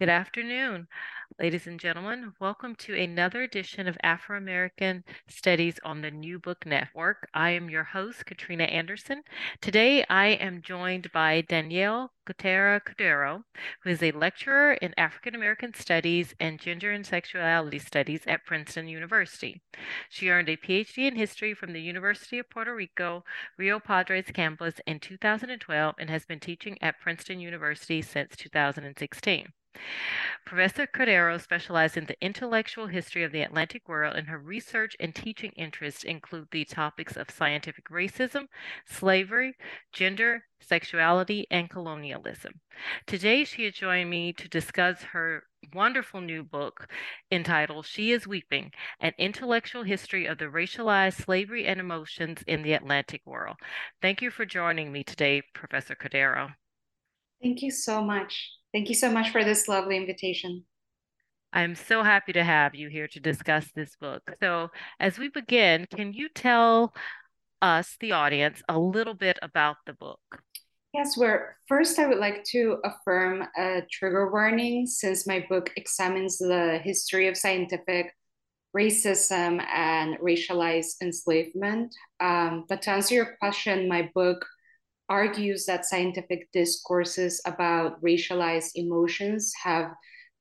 Good afternoon, ladies and gentlemen. Welcome to another edition of Afro American Studies on the New Book Network. I am your host, Katrina Anderson. Today I am joined by Dannelle Gutarra Cordero, who is a lecturer in African American Studies and Gender and Sexuality Studies at Princeton University. She earned a PhD in history from the University of Puerto Rico, Rio Piedras campus in 2012 and has been teaching at Princeton University since 2016. Professor Cordero specialized in the intellectual history of the Atlantic world, and her research and teaching interests include the topics of scientific racism, slavery, gender, sexuality, and colonialism. Today, she has joined me to discuss her wonderful new book entitled She is Weeping An Intellectual History of the Racialized Slavery and Emotions in the Atlantic World. Thank you for joining me today, Professor Cordero. Thank you so much. Thank you so much for this lovely invitation. I'm so happy to have you here to discuss this book. So, as we begin, can you tell us, the audience, a little bit about the book? Yes, where first I would like to affirm a trigger warning since my book examines the history of scientific racism and racialized enslavement. Um, but to answer your question, my book argues that scientific discourses about racialized emotions have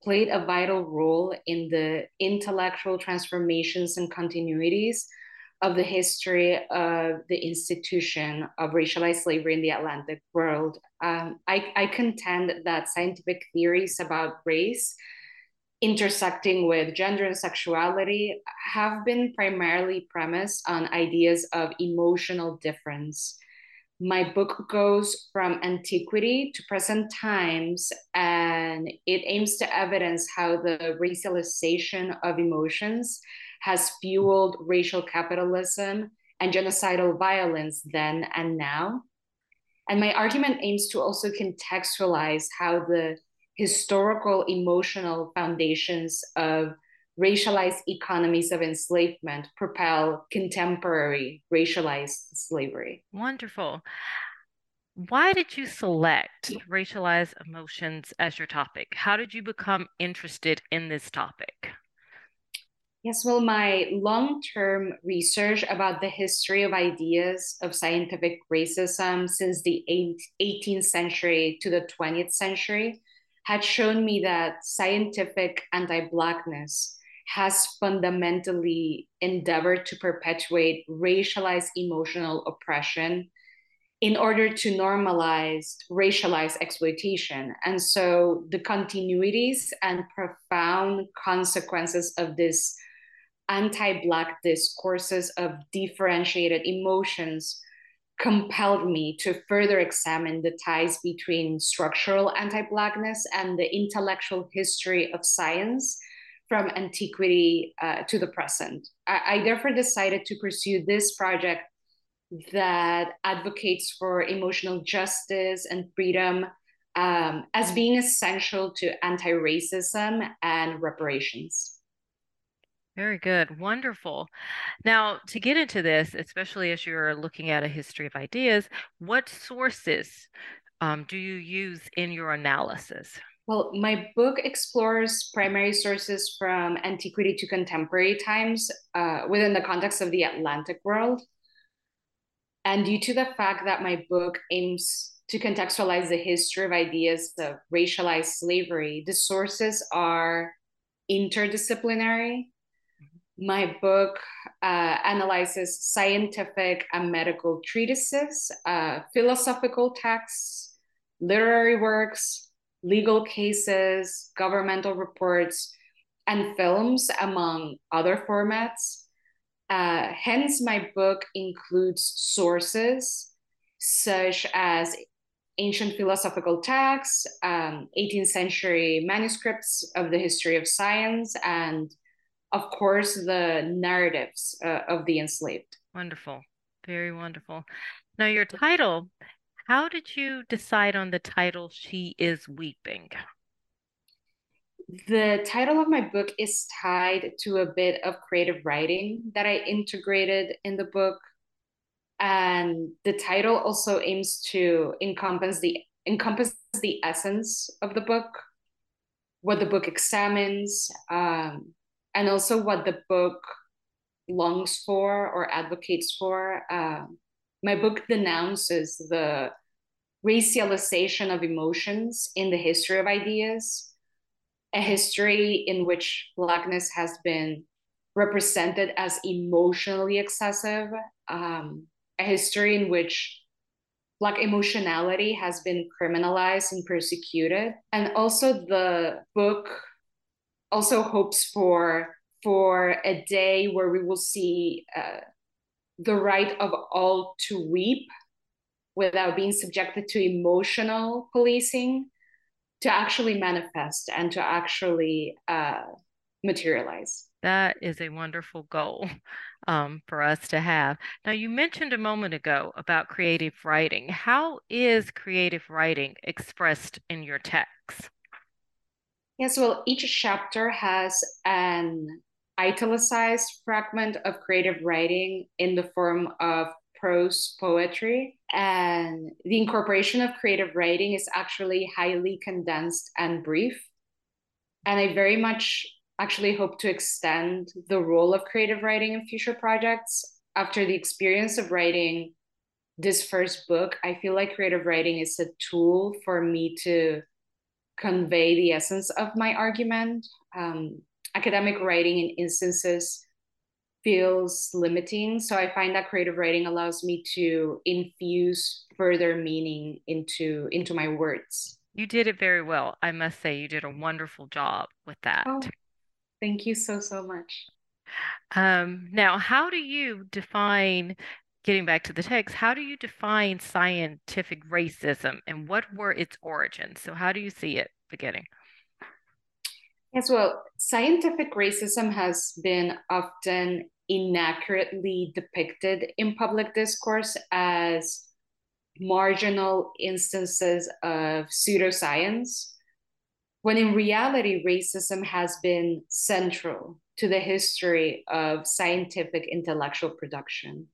played a vital role in the intellectual transformations and continuities of the history of the institution of racialized slavery in the Atlantic world. Um, I, I contend that scientific theories about race intersecting with gender and sexuality have been primarily premised on ideas of emotional difference my book goes from antiquity to present times and it aims to evidence how the racialization of emotions has fueled racial capitalism and genocidal violence then and now. And my argument aims to also contextualize how the historical emotional foundations of racialized economies of enslavement propel contemporary racialized slavery. Wonderful. Why did you select racialized emotions as your topic? How did you become interested in this topic? Yes, well, my long term research about the history of ideas of scientific racism since the 18th century to the 20th century had shown me that scientific anti Blackness has fundamentally endeavored to perpetuate racialized emotional oppression in order to normalize racialized exploitation. And so the continuities and profound consequences of this anti Black discourses of differentiated emotions compelled me to further examine the ties between structural anti Blackness and the intellectual history of science from antiquity uh, to the present. I, I therefore decided to pursue this project that advocates for emotional justice and freedom um, as being essential to anti racism and reparations. Very good. Wonderful. Now, to get into this, especially as you're looking at a history of ideas, what sources um, do you use in your analysis? Well, my book explores primary sources from antiquity to contemporary times uh, within the context of the Atlantic world. And due to the fact that my book aims to contextualize the history of ideas of racialized slavery, the sources are interdisciplinary. My book uh, analyzes scientific and medical treatises, uh, philosophical texts, literary works, legal cases, governmental reports, and films, among other formats. Uh, hence, my book includes sources such as ancient philosophical texts, um, 18th century manuscripts of the history of science, and of course, the narratives uh, of the enslaved. Wonderful. Very wonderful. Now, your title, how did you decide on the title, She is Weeping? The title of my book is tied to a bit of creative writing that I integrated in the book. And the title also aims to encompass the encompass the essence of the book, what the book examines, um, and also what the book longs for or advocates for. Uh, my book denounces the racialization of emotions in the history of ideas, a history in which Blackness has been represented as emotionally excessive, um, a history in which Black emotionality has been criminalized and persecuted. And also, the book also hopes for for a day where we will see uh, the right of all to weep without being subjected to emotional policing to actually manifest and to actually uh, materialize. That is a wonderful goal um, for us to have. Now, you mentioned a moment ago about creative writing. How is creative writing expressed in your text? Yes, well, each chapter has an italicized fragment of creative writing in the form of prose poetry. And the incorporation of creative writing is actually highly condensed and brief. And I very much actually hope to extend the role of creative writing in future projects. After the experience of writing this first book, I feel like creative writing is a tool for me to convey the essence of my argument. Um, academic writing in instances feels limiting. So I find that creative writing allows me to infuse further meaning into into my words. You did it very well. I must say you did a wonderful job with that. Oh, thank you so so much. Um, now, how do you define getting back to the text, how do you define scientific racism and what were its origins? So, how do you see it beginning? Yes, well, scientific racism has been often inaccurately depicted in public discourse as marginal instances of pseudoscience, when in reality, racism has been central to the history of scientific intellectual production.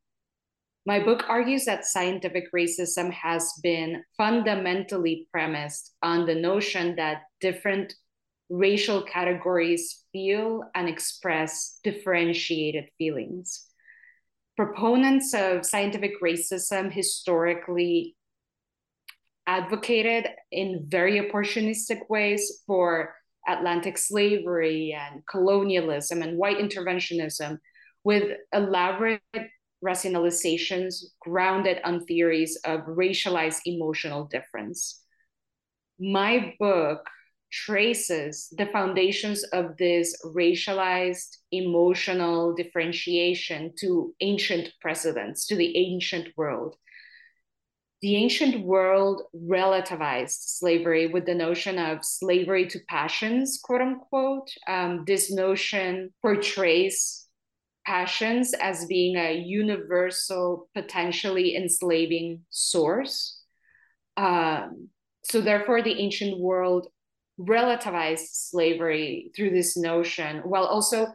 My book argues that scientific racism has been fundamentally premised on the notion that different racial categories feel and express differentiated feelings. Proponents of scientific racism historically advocated in very opportunistic ways for Atlantic slavery and colonialism and white interventionism with elaborate rationalizations grounded on theories of racialized emotional difference. My book traces the foundations of this racialized emotional differentiation to ancient precedents, to the ancient world. The ancient world relativized slavery with the notion of slavery to passions, quote unquote. Um, this notion portrays passions as being a universal, potentially enslaving source. Um, so therefore the ancient world relativized slavery through this notion while also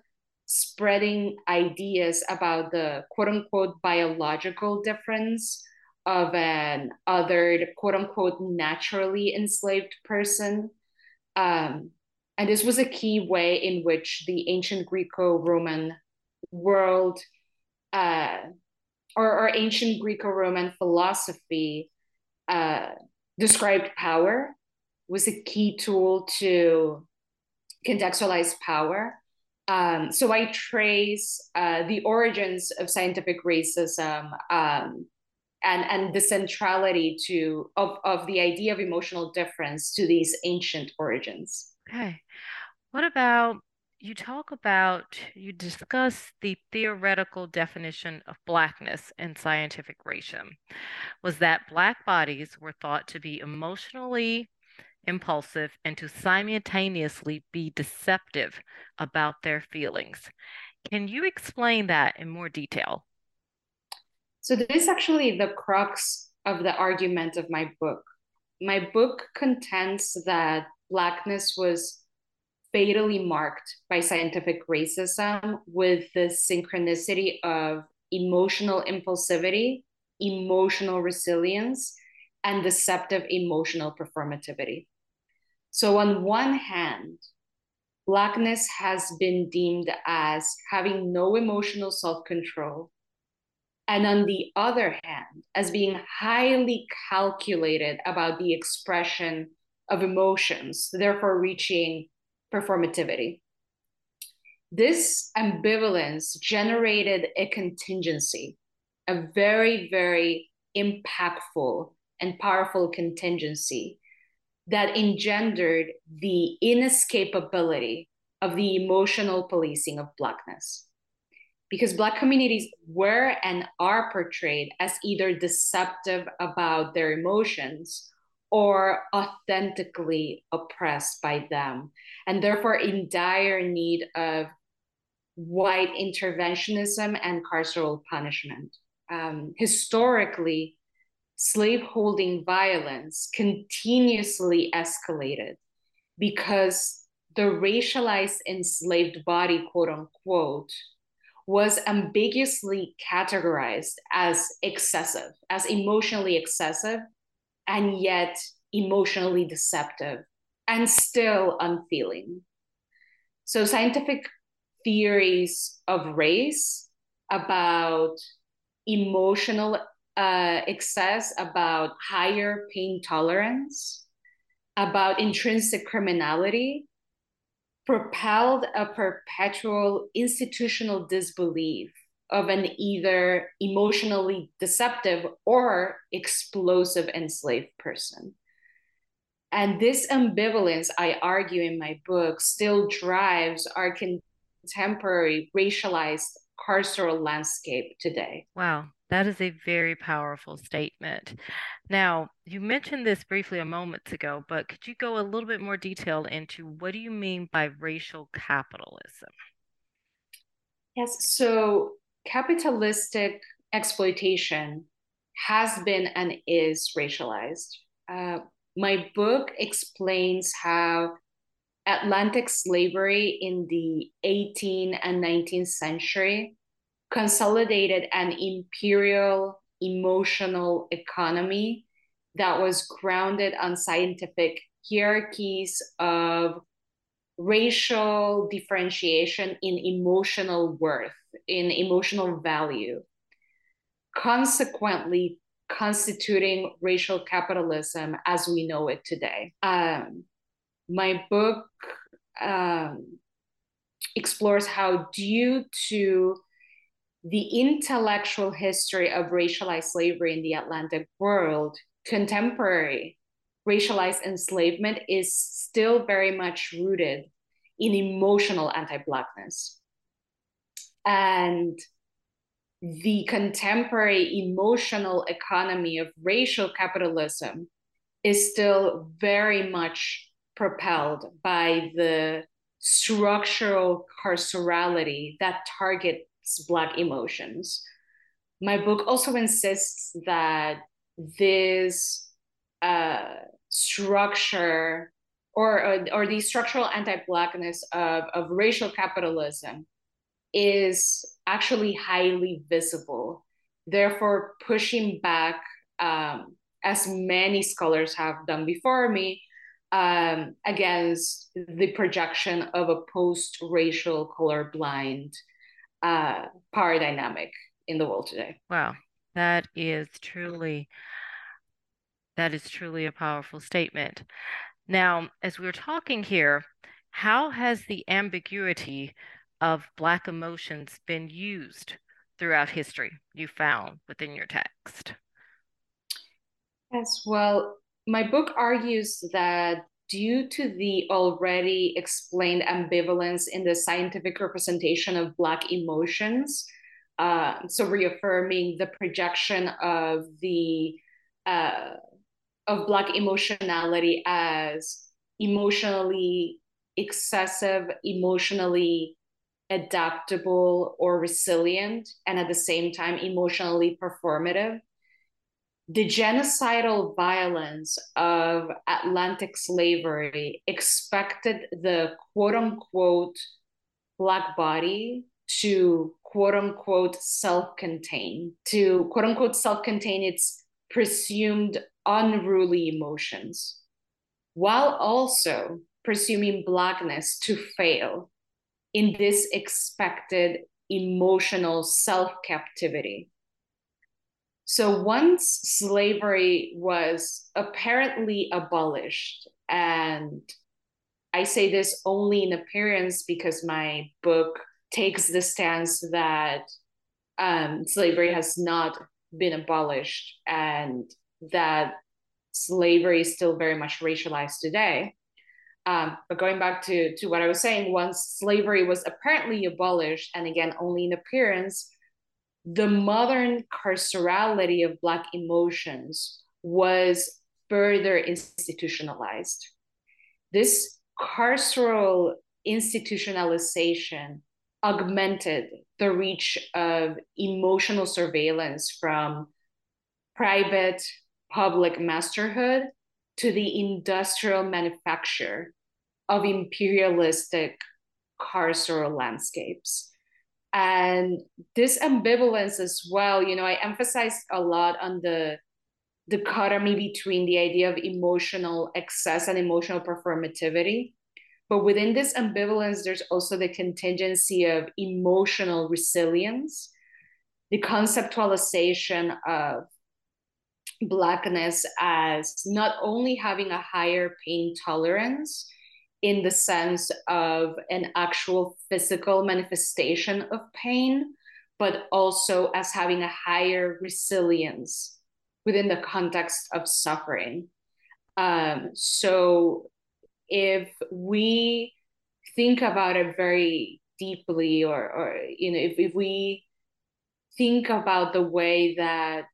spreading ideas about the quote unquote biological difference of an othered quote unquote naturally enslaved person. Um, and this was a key way in which the ancient Greco Roman world uh, or, or ancient Greco Roman philosophy uh, described power was a key tool to contextualize power. Um, so I trace uh, the origins of scientific racism um, and and the centrality to of of the idea of emotional difference to these ancient origins. Okay, what about you talk about you discuss the theoretical definition of blackness in scientific racism was that black bodies were thought to be emotionally impulsive, and to simultaneously be deceptive about their feelings. Can you explain that in more detail? So, this is actually the crux of the argument of my book. My book contends that Blackness was fatally marked by scientific racism with the synchronicity of emotional impulsivity, emotional resilience, and deceptive emotional performativity. So, on one hand, Blackness has been deemed as having no emotional self control. And on the other hand, as being highly calculated about the expression of emotions, therefore reaching performativity. This ambivalence generated a contingency, a very, very impactful and powerful contingency that engendered the inescapability of the emotional policing of Blackness. Because Black communities were and are portrayed as either deceptive about their emotions or authentically oppressed by them, and therefore in dire need of white interventionism and carceral punishment. Um, historically, slaveholding violence continuously escalated because the racialized enslaved body, quote unquote, was ambiguously categorized as excessive, as emotionally excessive, and yet emotionally deceptive and still unfeeling. So, scientific theories of race about emotional uh, excess about higher pain tolerance, about intrinsic criminality, propelled a perpetual institutional disbelief of an either emotionally deceptive or explosive enslaved person. And this ambivalence, I argue in my book, still drives our contemporary racialized carceral landscape today. Wow. That is a very powerful statement. Now, you mentioned this briefly a moment ago, but could you go a little bit more detailed into what do you mean by racial capitalism? Yes, so capitalistic exploitation has been and is racialized. Uh, my book explains how Atlantic slavery in the 18th and 19th century consolidated an imperial emotional economy that was grounded on scientific hierarchies of racial differentiation in emotional worth, in emotional value, consequently constituting racial capitalism as we know it today. Um, my book um, explores how, due to the intellectual history of racialized slavery in the Atlantic world, contemporary racialized enslavement is still very much rooted in emotional anti Blackness. And the contemporary emotional economy of racial capitalism is still very much propelled by the structural carcerality that target Black emotions. My book also insists that this uh, structure or uh, or the structural anti-blackness of, of racial capitalism is actually highly visible therefore pushing back um, as many scholars have done before me um, against the projection of a post-racial colorblind uh, power dynamic in the world today. Wow. That is truly that is truly a powerful statement. Now, as we're talking here, how has the ambiguity of Black emotions been used throughout history you found within your text? Yes, well, my book argues that due to the already explained ambivalence in the scientific representation of Black emotions, uh, so reaffirming the projection of the uh, of black emotionality as emotionally excessive emotionally adaptable or resilient and at the same time emotionally performative the genocidal violence of atlantic slavery expected the quote unquote black body to quote unquote self contain, to quote unquote self contain its presumed unruly emotions, while also presuming blackness to fail in this expected emotional self captivity. So once slavery was apparently abolished, and I say this only in appearance because my book takes the stance that um, slavery has not been abolished and that slavery is still very much racialized today. Um, but going back to, to what I was saying, once slavery was apparently abolished, and again, only in appearance, the modern carcerality of Black emotions was further institutionalized. This carceral institutionalization augmented the reach of emotional surveillance from private public masterhood to the industrial manufacture of imperialistic carceral landscapes. And this ambivalence as well, you know, I emphasized a lot on the dichotomy between the idea of emotional excess and emotional performativity. But within this ambivalence, there's also the contingency of emotional resilience, the conceptualization of Blackness as not only having a higher pain tolerance in the sense of an actual physical manifestation of pain, but also as having a higher resilience within the context of suffering. Um, so if we think about it very deeply, or, or you know, if, if we think about the way that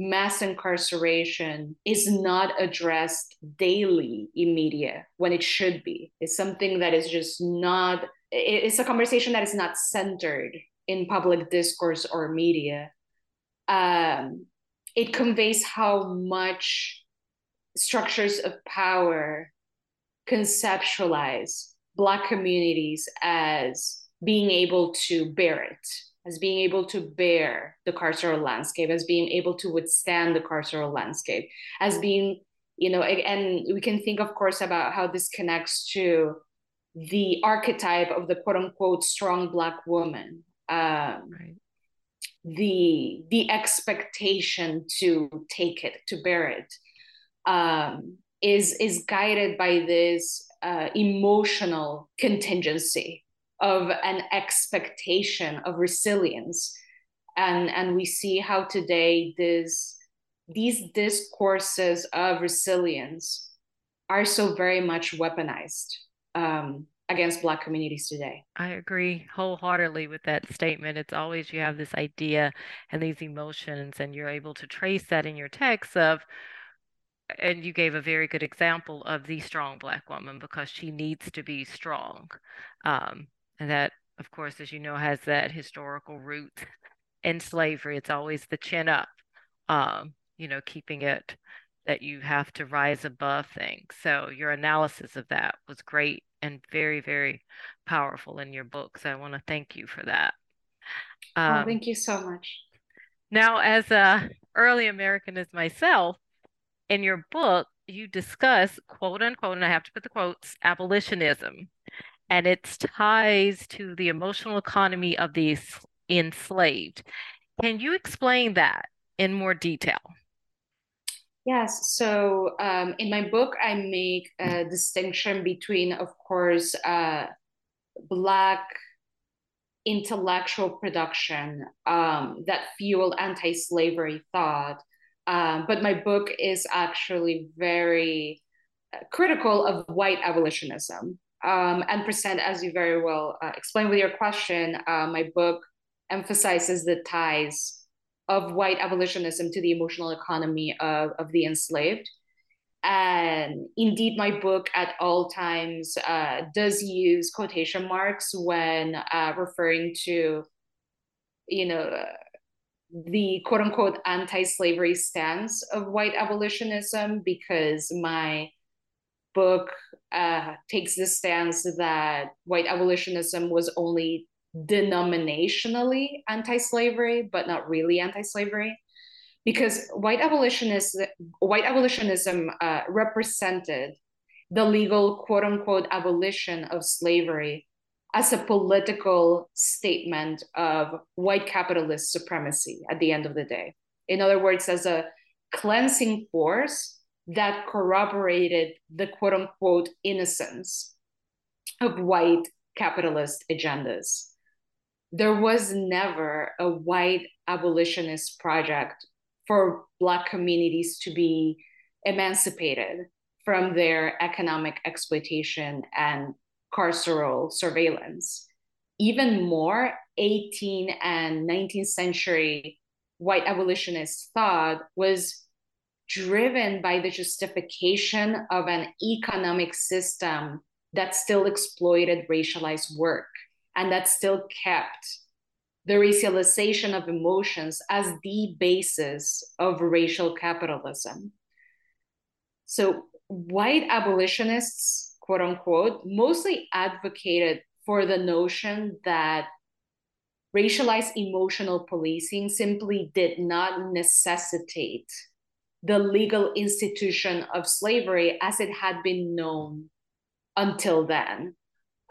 mass incarceration is not addressed daily in media when it should be. It's something that is just not, it's a conversation that is not centered in public discourse or media. Um, it conveys how much structures of power conceptualize Black communities as being able to bear it as being able to bear the carceral landscape, as being able to withstand the carceral landscape, as being, you know, and we can think, of course, about how this connects to the archetype of the quote unquote strong Black woman. Um, right. The the expectation to take it, to bear it, um, is is guided by this uh, emotional contingency of an expectation of resilience. And and we see how today this these discourses of resilience are so very much weaponized um, against black communities today. I agree wholeheartedly with that statement. It's always you have this idea and these emotions and you're able to trace that in your text of and you gave a very good example of the strong black woman because she needs to be strong. Um, and that, of course, as you know, has that historical root in slavery. It's always the chin up, um, you know, keeping it that you have to rise above things. So your analysis of that was great and very, very powerful in your books. I want to thank you for that. Oh, um, oh, thank you so much. Now, as a early American as myself, in your book, you discuss quote unquote, and I have to put the quotes, abolitionism and its ties to the emotional economy of the enslaved. Can you explain that in more detail? Yes. So um, in my book, I make a distinction between, of course, uh, Black intellectual production um, that fueled anti slavery thought. Um, but my book is actually very uh, critical of white abolitionism. Um, and present, as you very well uh, explained with your question, uh, my book emphasizes the ties of white abolitionism to the emotional economy of, of the enslaved. And indeed, my book at all times uh, does use quotation marks when uh, referring to, you know, the quote unquote anti slavery stance of white abolitionism, because my book uh, takes the stance that white abolitionism was only denominationally anti-slavery, but not really anti-slavery, because white abolitionism, white abolitionism uh, represented the legal quote unquote abolition of slavery as a political statement of white capitalist supremacy at the end of the day. In other words, as a cleansing force that corroborated the quote unquote innocence of white capitalist agendas there was never a white abolitionist project for Black communities to be emancipated from their economic exploitation and carceral surveillance. Even more, 18th and 19th century white abolitionist thought was driven by the justification of an economic system that still exploited racialized work and that still kept the racialization of emotions as the basis of racial capitalism. So, white abolitionists, quote unquote, mostly advocated for the notion that racialized emotional policing simply did not necessitate the legal institution of slavery as it had been known until then.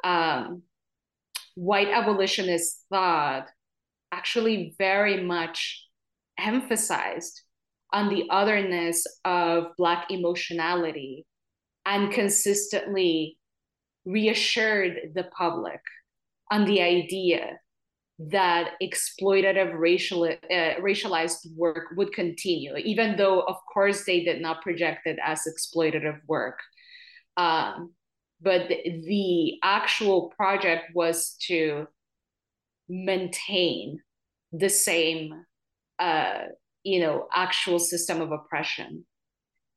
Um, white abolitionist thought actually very much emphasized on the otherness of Black emotionality and consistently reassured the public on the idea that exploitative racial uh, racialized work would continue, even though, of course, they did not project it as exploitative work. Um, but the, the actual project was to maintain the same uh, you know actual system of oppression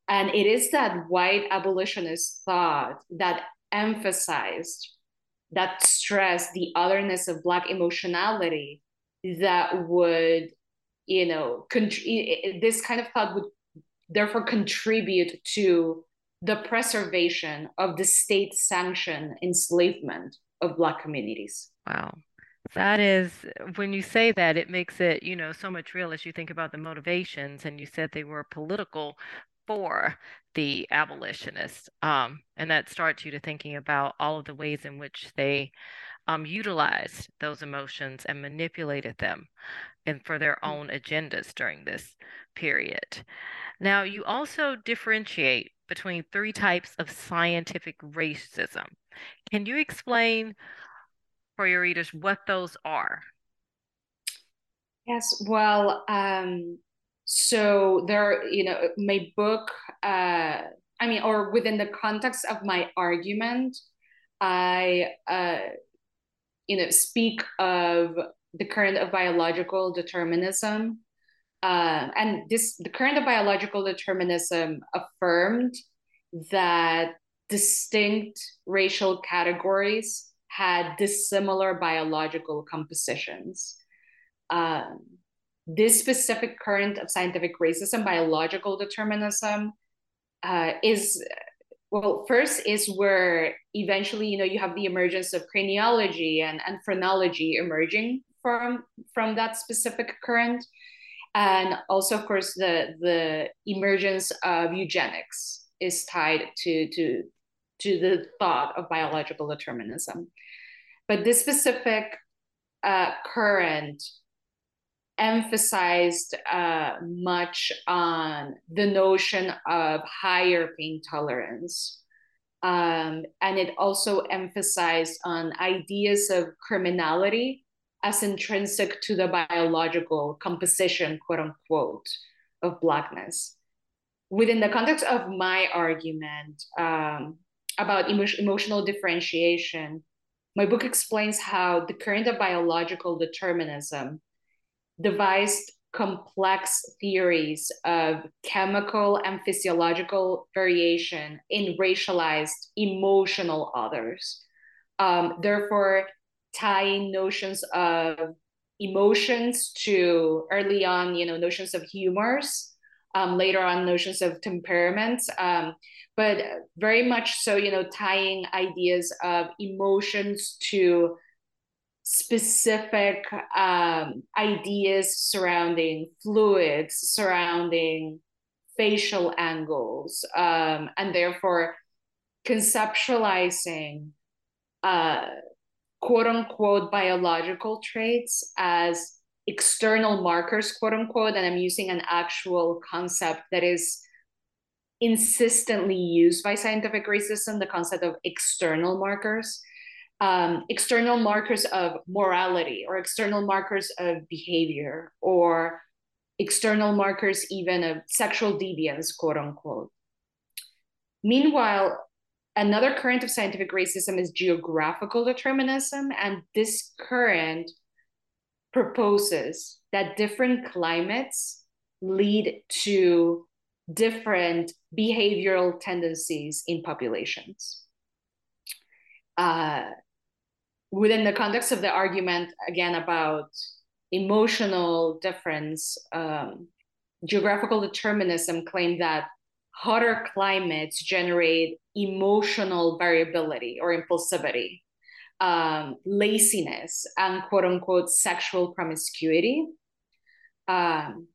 and it is that white abolitionist thought that emphasized that stress the otherness of black emotionality that would you know con- this kind of thought would therefore contribute to the preservation of the state sanctioned enslavement of Black communities. Wow. That is, when you say that, it makes it, you know, so much real as you think about the motivations, and you said they were political for the abolitionists. Um, and that starts you to thinking about all of the ways in which they um, utilized those emotions and manipulated them and for their mm. own agendas during this period. Now, you also differentiate between three types of scientific racism. Can you explain for your readers what those are? Yes, well, um, so there, you know, my book, uh, I mean, or within the context of my argument, I, uh, you know, speak of the current of biological determinism uh, and this the current of biological determinism affirmed that distinct racial categories had dissimilar biological compositions. Um, this specific current of scientific racism, biological determinism, uh, is well first is where eventually you know you have the emergence of craniology and, and phrenology emerging from from that specific current. And also of course the the emergence of eugenics is tied to to to the thought of biological determinism. But this specific uh, current emphasized uh, much on the notion of higher pain tolerance. Um, and it also emphasized on ideas of criminality as intrinsic to the biological composition, quote unquote, of Blackness. Within the context of my argument um, about emo- emotional differentiation, my book explains how the current of biological determinism devised complex theories of chemical and physiological variation in racialized emotional others. Um, therefore, tying notions of emotions to early on, you know, notions of humors, um, later on notions of temperaments, um, but very much so, you know, tying ideas of emotions to specific um, ideas surrounding fluids, surrounding facial angles, um, and therefore conceptualizing uh, quote unquote biological traits as external markers, quote unquote. And I'm using an actual concept that is insistently used by scientific racism the concept of external markers um, external markers of morality or external markers of behavior or external markers even of sexual deviance, quote unquote. Meanwhile, another current of scientific racism is geographical determinism, and this current proposes that different climates lead to different behavioral tendencies in populations. Uh, within the context of the argument again about emotional difference, um, geographical determinism claimed that hotter climates generate emotional variability or impulsivity, um, laziness, and quote unquote sexual promiscuity. Um,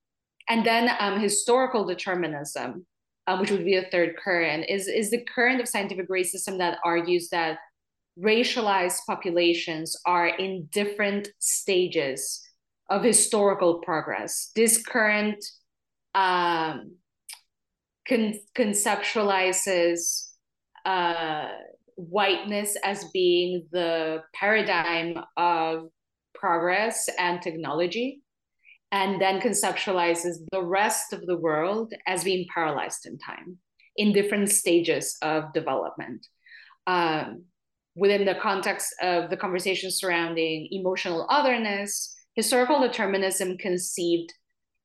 and then um, historical determinism, uh, which would be a third current, is, is the current of scientific racism that argues that racialized populations are in different stages of historical progress. This current um, con- conceptualizes uh, whiteness as being the paradigm of progress and technology, and then conceptualizes the rest of the world as being paralyzed in time in different stages of development. Um, within the context of the conversation surrounding emotional otherness, historical determinism conceived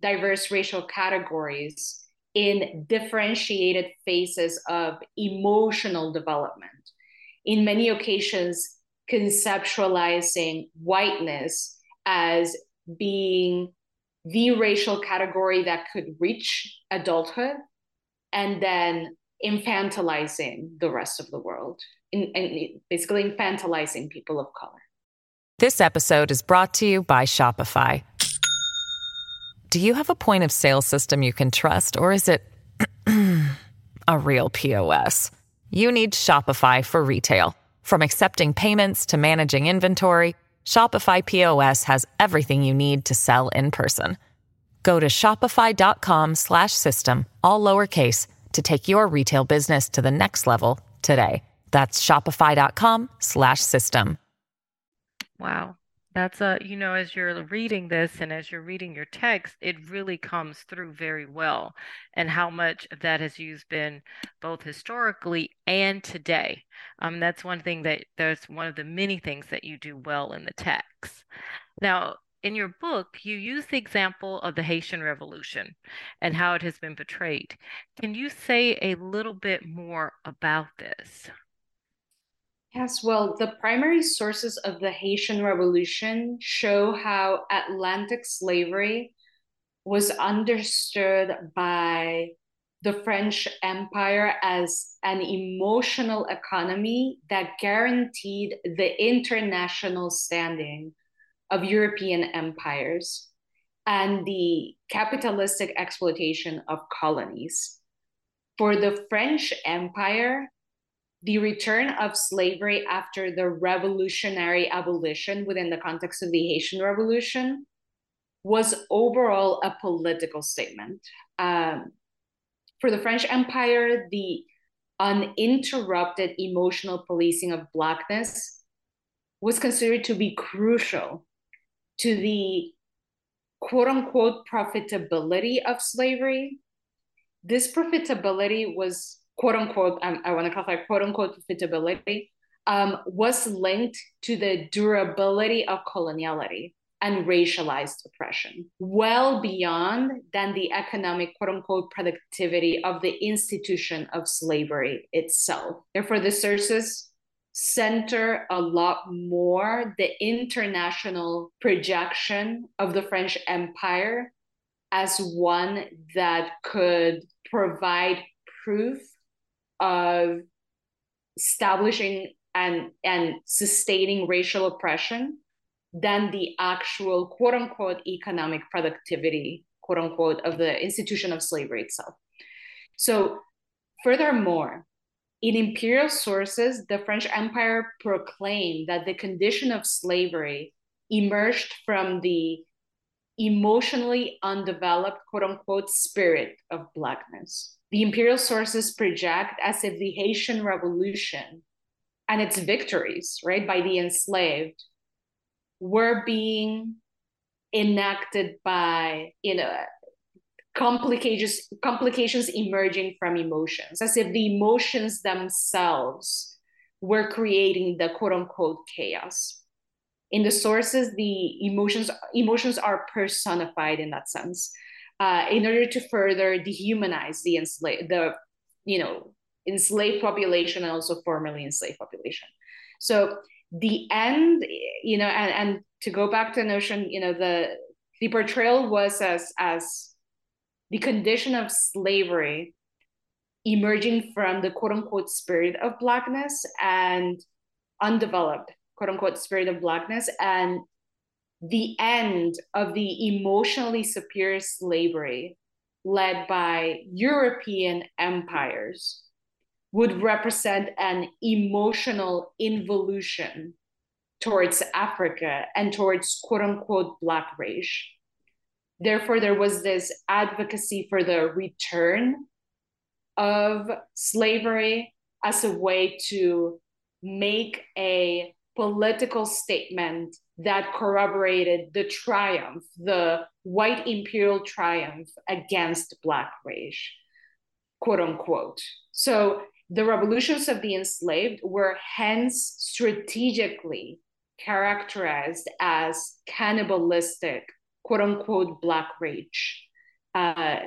diverse racial categories in differentiated phases of emotional development. In many occasions, conceptualizing whiteness as being the racial category that could reach adulthood and then infantilizing the rest of the world in, in basically infantilizing people of color. This episode is brought to you by Shopify. Do you have a point of sale system you can trust, or is it a real POS? You need Shopify for retail. From accepting payments to managing inventory, Shopify POS has everything you need to sell in person. Go to shopify.com/system all lowercase to take your retail business to the next level today. That's shopify.com slash system. Wow. That's a, you know, as you're reading this and as you're reading your text, it really comes through very well and how much that has used been both historically and today. Um, that's one thing that there's one of the many things that you do well in the text. Now, in your book, you use the example of the Haitian Revolution and how it has been portrayed. Can you say a little bit more about this? Yes, well, the primary sources of the Haitian Revolution show how Atlantic slavery was understood by the French Empire as an emotional economy that guaranteed the international standing of European empires and the capitalistic exploitation of colonies. For the French Empire, the return of slavery after the revolutionary abolition within the context of the Haitian Revolution was overall a political statement. Um, for the French Empire, the uninterrupted emotional policing of Blackness was considered to be crucial to the quote unquote profitability of slavery. This profitability was quote unquote, um, I want to clarify quote unquote profitability, um, was linked to the durability of coloniality and racialized oppression, well beyond than the economic quote unquote productivity of the institution of slavery itself. Therefore, the sources center a lot more the international projection of the French Empire as one that could provide proof of establishing and, and sustaining racial oppression than the actual quote unquote economic productivity, quote unquote, of the institution of slavery itself. So, furthermore, in imperial sources, the French Empire proclaimed that the condition of slavery emerged from the emotionally undeveloped, quote unquote, spirit of Blackness. The imperial sources project as if the Haitian Revolution and its victories, right, by the enslaved were being enacted by you know complications complications emerging from emotions as if the emotions themselves were creating the quote unquote chaos. In the sources the emotions emotions are personified in that sense uh, in order to further dehumanize the enslaved the you know enslaved population and also formerly enslaved population. So the end you know and, and to go back to the notion you know the the portrayal was as as the condition of slavery emerging from the quote unquote spirit of blackness and undeveloped quote unquote spirit of blackness and the end of the emotionally superior slavery led by European empires would represent an emotional involution towards Africa and towards quote unquote Black race. Therefore, there was this advocacy for the return of slavery as a way to make a political statement that corroborated the triumph, the white imperial triumph against Black rage, quote unquote. So the revolutions of the enslaved were hence strategically characterized as cannibalistic, quote unquote, black rage uh,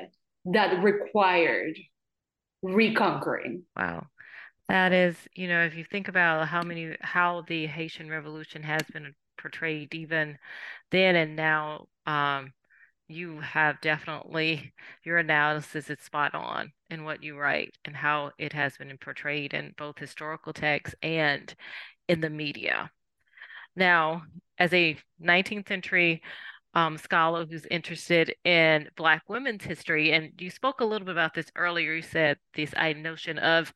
that required reconquering. Wow. That is, you know, if you think about how many, how the Haitian Revolution has been portrayed even then and now, um, you have definitely your analysis is spot on in what you write and how it has been portrayed in both historical texts and in the media. Now, as a 19th century um, scholar who's interested in Black women's history, and you spoke a little bit about this earlier, you said this notion of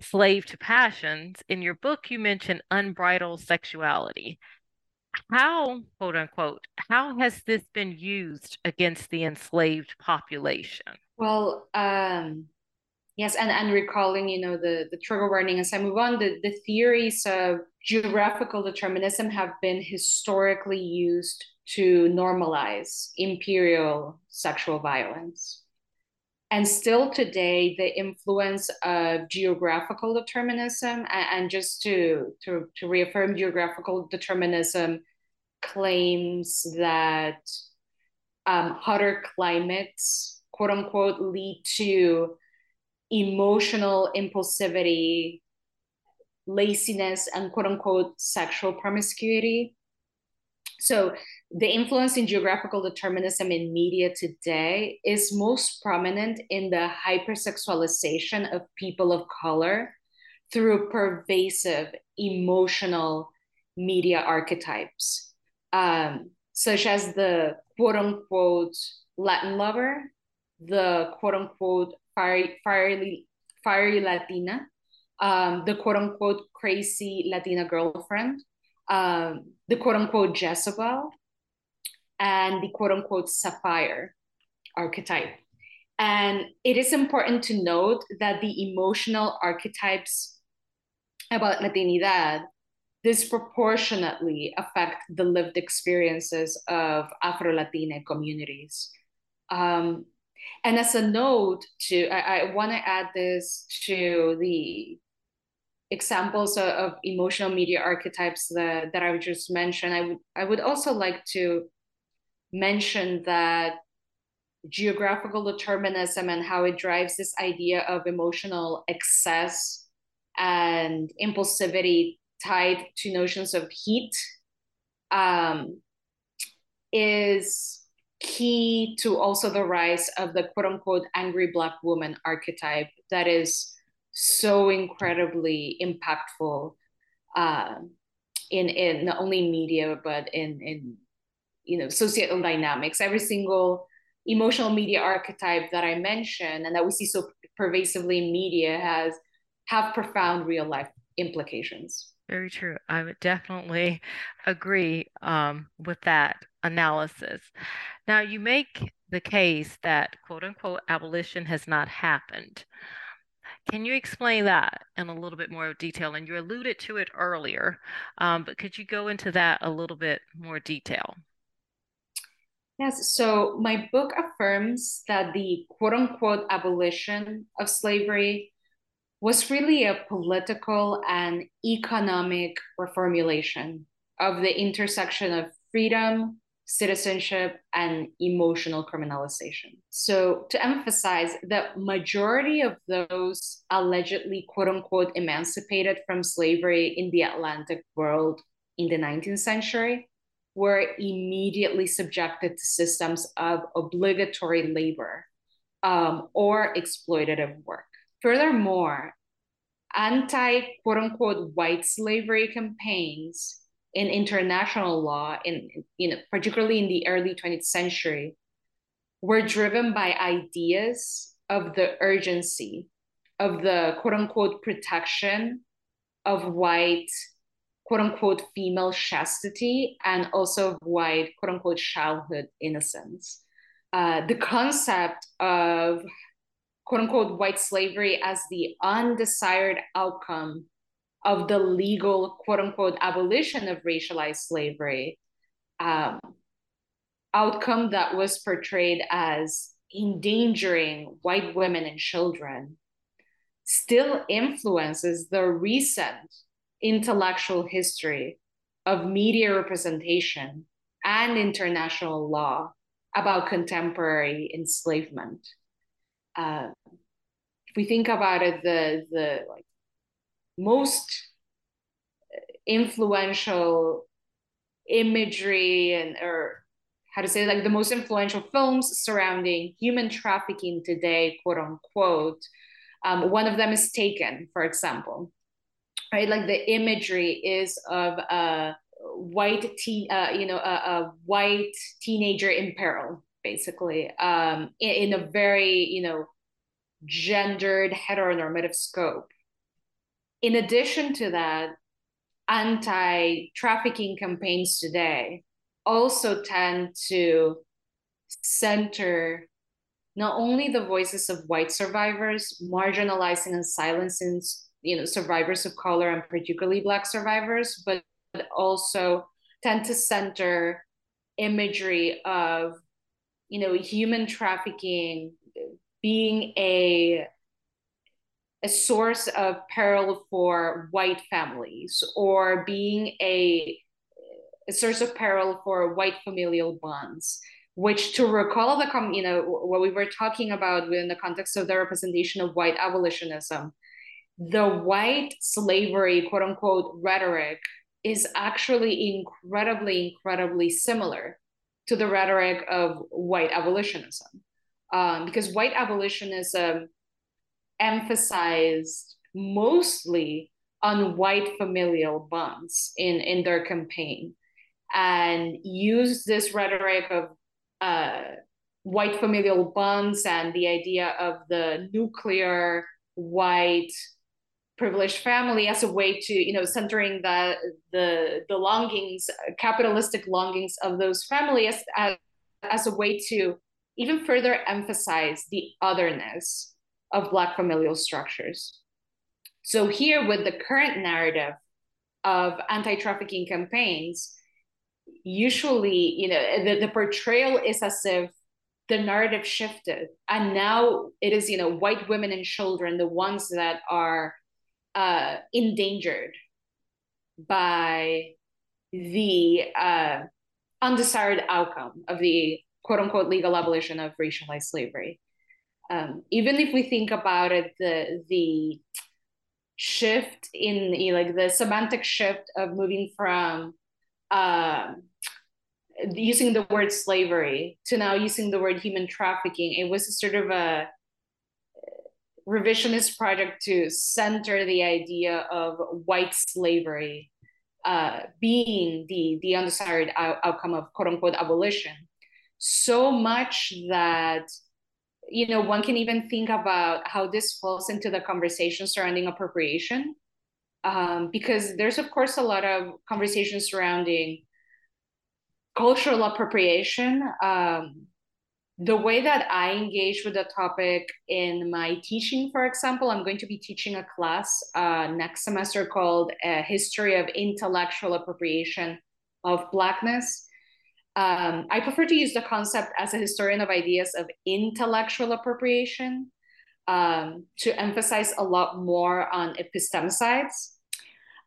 slave to passions. In your book, you mentioned unbridled sexuality how, quote unquote, how has this been used against the enslaved population? Well, um, yes, and, and recalling, you know, the, the trigger warning as I move on, the, the theories of geographical determinism have been historically used to normalize imperial sexual violence. And still today, the influence of geographical determinism, and, just to, to, to reaffirm geographical determinism, claims that um, hotter climates, quote unquote, lead to emotional impulsivity, laziness, and quote unquote, sexual promiscuity. So the influence in geographical determinism in media today is most prominent in the hypersexualization of people of color through pervasive emotional media archetypes, um, such as the quote unquote Latin lover, the quote unquote fiery, fiery, fiery Latina, um, the quote unquote crazy Latina girlfriend, um, the quote unquote Jezebel, and the quote unquote sapphire archetype. And it is important to note that the emotional archetypes about Latinidad disproportionately affect the lived experiences of Afro Latina communities. Um, and as a note to, I, I want to add this to the examples of, of, emotional media archetypes that, that I just mentioned. I would I would also like to mention that geographical determinism and how it drives this idea of emotional excess and impulsivity tied to notions of heat um, is key to also the rise of the quote unquote angry black woman archetype that is so incredibly impactful uh, in in not only media but in in you know societal dynamics. Every single emotional media archetype that i mentioned and that we see so pervasively in media has have profound real life implications. Very true. I would definitely agree um, with that analysis. Now you make the case that quote unquote abolition has not happened can you explain that in a little bit more detail? And you alluded to it earlier, um, but could you go into that a little bit more detail? Yes, so my book affirms that the quote unquote abolition of slavery was really a political and economic reformulation of the intersection of freedom, citizenship, and emotional criminalization. So, to emphasize, the majority of those allegedly quote unquote emancipated from slavery in the Atlantic world in the 19th century were immediately subjected to systems of obligatory labor um, or exploitative work. Furthermore, anti quote unquote white slavery campaigns in international law, in you know, particularly in the early 20th century, were driven by ideas of the urgency of the quote unquote protection of white quote unquote female chastity and also white quote unquote childhood innocence. Uh, the concept of quote unquote white slavery as the undesired outcome of the legal quote unquote abolition of racialized slavery um, outcome that was portrayed as endangering white women and children still influences the recent intellectual history of media representation and international law about contemporary enslavement. Uh, if we think about it, the the like most influential imagery and or how to say like the most influential films surrounding human trafficking today quote unquote um, one of them is taken for example. Right? Like the imagery is of a white teen uh, you know a, a, white teenager in peril basically um, in, in a very you know gendered heteronormative scope in addition to that, anti trafficking campaigns today also tend to center not only the voices of white survivors, marginalizing and silencing you know survivors of color and particularly black survivors, but also tend to center imagery of you know human trafficking being a a source of peril for white families or being a, a source of peril for white familial bonds which to recall the com- you know what we were talking about within the context of the representation of white abolitionism the white slavery quote unquote rhetoric is actually incredibly, incredibly similar to the rhetoric of white abolitionism. Um, because white abolitionism emphasized mostly on white familial bonds in, in their campaign and used this rhetoric of uh, white familial bonds and the idea of the nuclear white privileged family as a way to you know centering the the the longings capitalistic longings of those families as, as a way to even further emphasize the otherness of black familial structures so here with the current narrative of anti-trafficking campaigns usually you know the, the portrayal is as if the narrative shifted and now it is you know white women and children the ones that are uh, endangered by the uh, undesired outcome of the quote unquote legal abolition of racialized slavery. Um, even if we think about it, the the shift in like the semantic shift of moving from uh, using the word slavery to now using the word human trafficking, it was sort of a revisionist project to center the idea of white slavery uh, being the the undesired out- outcome of quote unquote abolition. So much that you know one can even think about how this falls into the conversation surrounding appropriation um, because there's of course a lot of conversation surrounding cultural appropriation um, the way that I engage with the topic in my teaching, for example, I'm going to be teaching a class uh, next semester called a History of Intellectual Appropriation of Blackness. Um, I prefer to use the concept as a historian of ideas of intellectual appropriation um, to emphasize a lot more on epistemicides.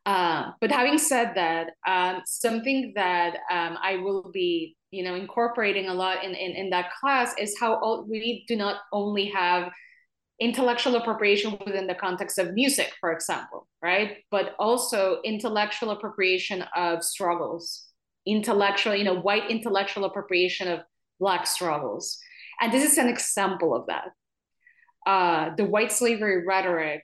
Uh, but having said that, um, something that um, I will be you know incorporating a lot in, in, in that class is how all, we do not only have intellectual appropriation within the context of music for example right but also intellectual appropriation of struggles intellectual you know white intellectual appropriation of black struggles and this is an example of that uh, the white slavery rhetoric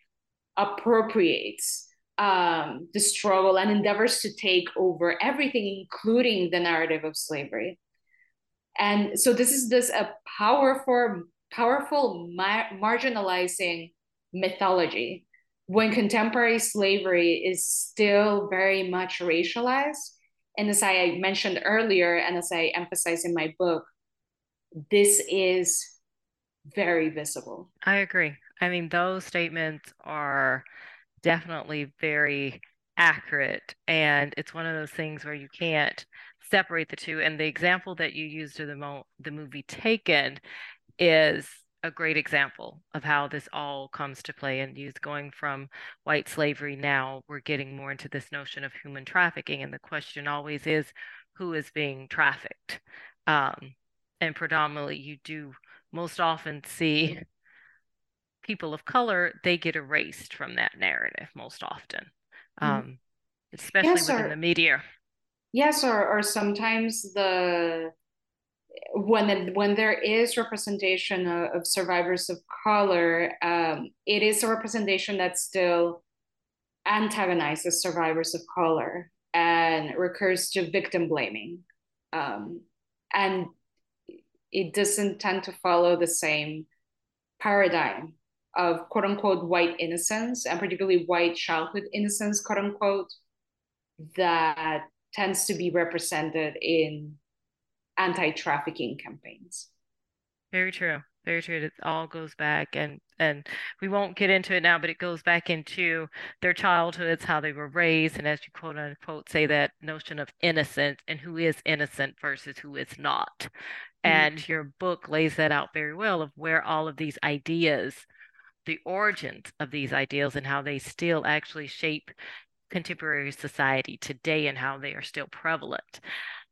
appropriates um, the struggle and endeavors to take over everything, including the narrative of slavery. And so this is this a powerful, powerful mar- marginalizing mythology when contemporary slavery is still very much racialized. And as I mentioned earlier, and as I emphasize in my book, this is very visible. I agree. I mean, those statements are definitely very accurate. And it's one of those things where you can't separate the two. And the example that you used of the, mo- the movie Taken is a great example of how this all comes to play and use going from white slavery now we're getting more into this notion of human trafficking and the question always is who is being trafficked um, and predominantly you do most often see people of color, they get erased from that narrative most often, mm-hmm. um, especially yes, within or, the media. Yes, or or sometimes the when it, when there is representation of, of survivors of color, um, it is a representation that still antagonizes survivors of color and recurs to victim blaming, um, and it doesn't tend to follow the same paradigm of quote unquote white innocence and particularly white childhood innocence, quote unquote, that tends to be represented in anti trafficking campaigns. Very true. Very true. It all goes back and and we won't get into it now, but it goes back into their childhoods, how they were raised, and as you quote unquote say that notion of innocence and who is innocent versus who is not. Mm-hmm. And your book lays that out very well of where all of these ideas the origins of these ideals and how they still actually shape contemporary society today and how they are still prevalent.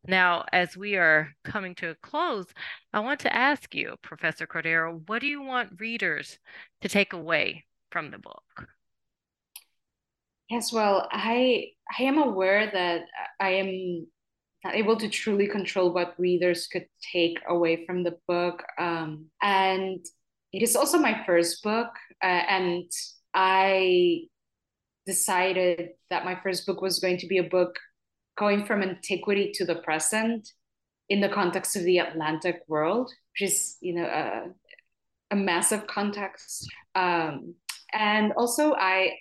Now, as we are coming to a close, I want to ask you, Professor Cordero, what do you want readers to take away from the book? Yes, well, I I am aware that I am not able to truly control what readers could take away from the book. Um, and it is also my first book, uh, and I decided that my first book was going to be a book going from antiquity to the present in the context of the Atlantic world, which is, you know, a, a massive context. Um, and also, I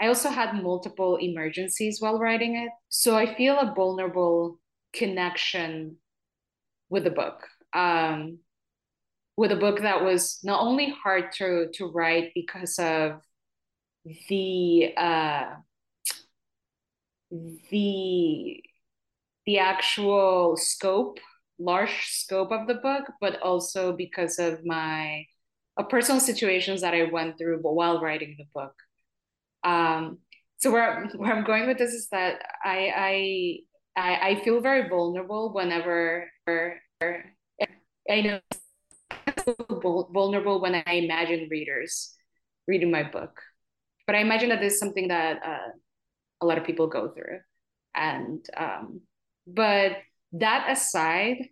I also had multiple emergencies while writing it, so I feel a vulnerable connection with the book. Um, with a book that was not only hard to to write because of the uh, the the actual scope, large scope of the book, but also because of my uh, personal situations that I went through while writing the book. Um, so where where I'm going with this is that I I I, I feel very vulnerable whenever or I know vulnerable when I imagine readers reading my book. But I imagine that this is something that uh, a lot of people go through. And um, but that aside,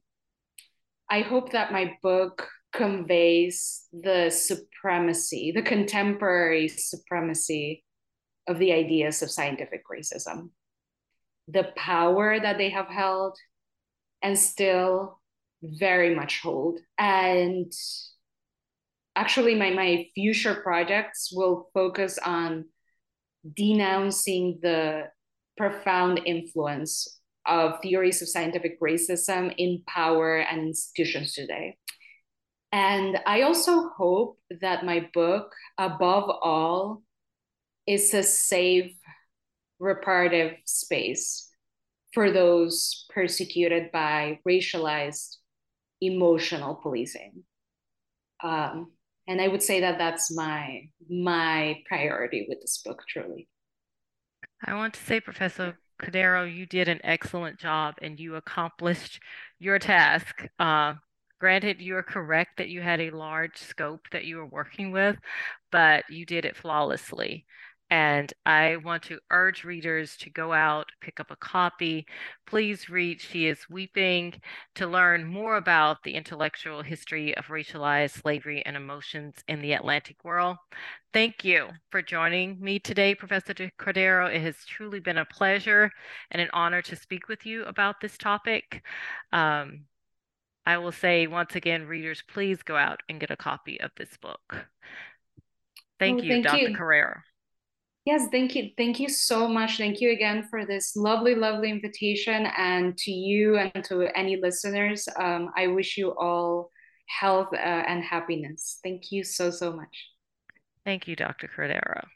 I hope that my book conveys the supremacy, the contemporary supremacy of the ideas of scientific racism, the power that they have held and still very much hold. And actually, my, my future projects will focus on denouncing the profound influence of theories of scientific racism in power and institutions today. And I also hope that my book, above all, is a safe reparative space for those persecuted by racialized emotional policing. Um, and I would say that that's my my priority with this book, truly. I want to say, Professor Cordero, you did an excellent job and you accomplished your task. Uh, granted, you are correct that you had a large scope that you were working with, but you did it flawlessly. And I want to urge readers to go out, pick up a copy. Please read She is Weeping to learn more about the intellectual history of racialized slavery and emotions in the Atlantic world. Thank you for joining me today, Professor Cordero. It has truly been a pleasure and an honor to speak with you about this topic. Um, I will say once again, readers, please go out and get a copy of this book. Thank you, thank Dr. You. Carrera. Yes, thank you. Thank you so much. Thank you again for this lovely, lovely invitation. And to you and to any listeners, um, I wish you all health uh, and happiness. Thank you so, so much. Thank you, Dr. Cordero.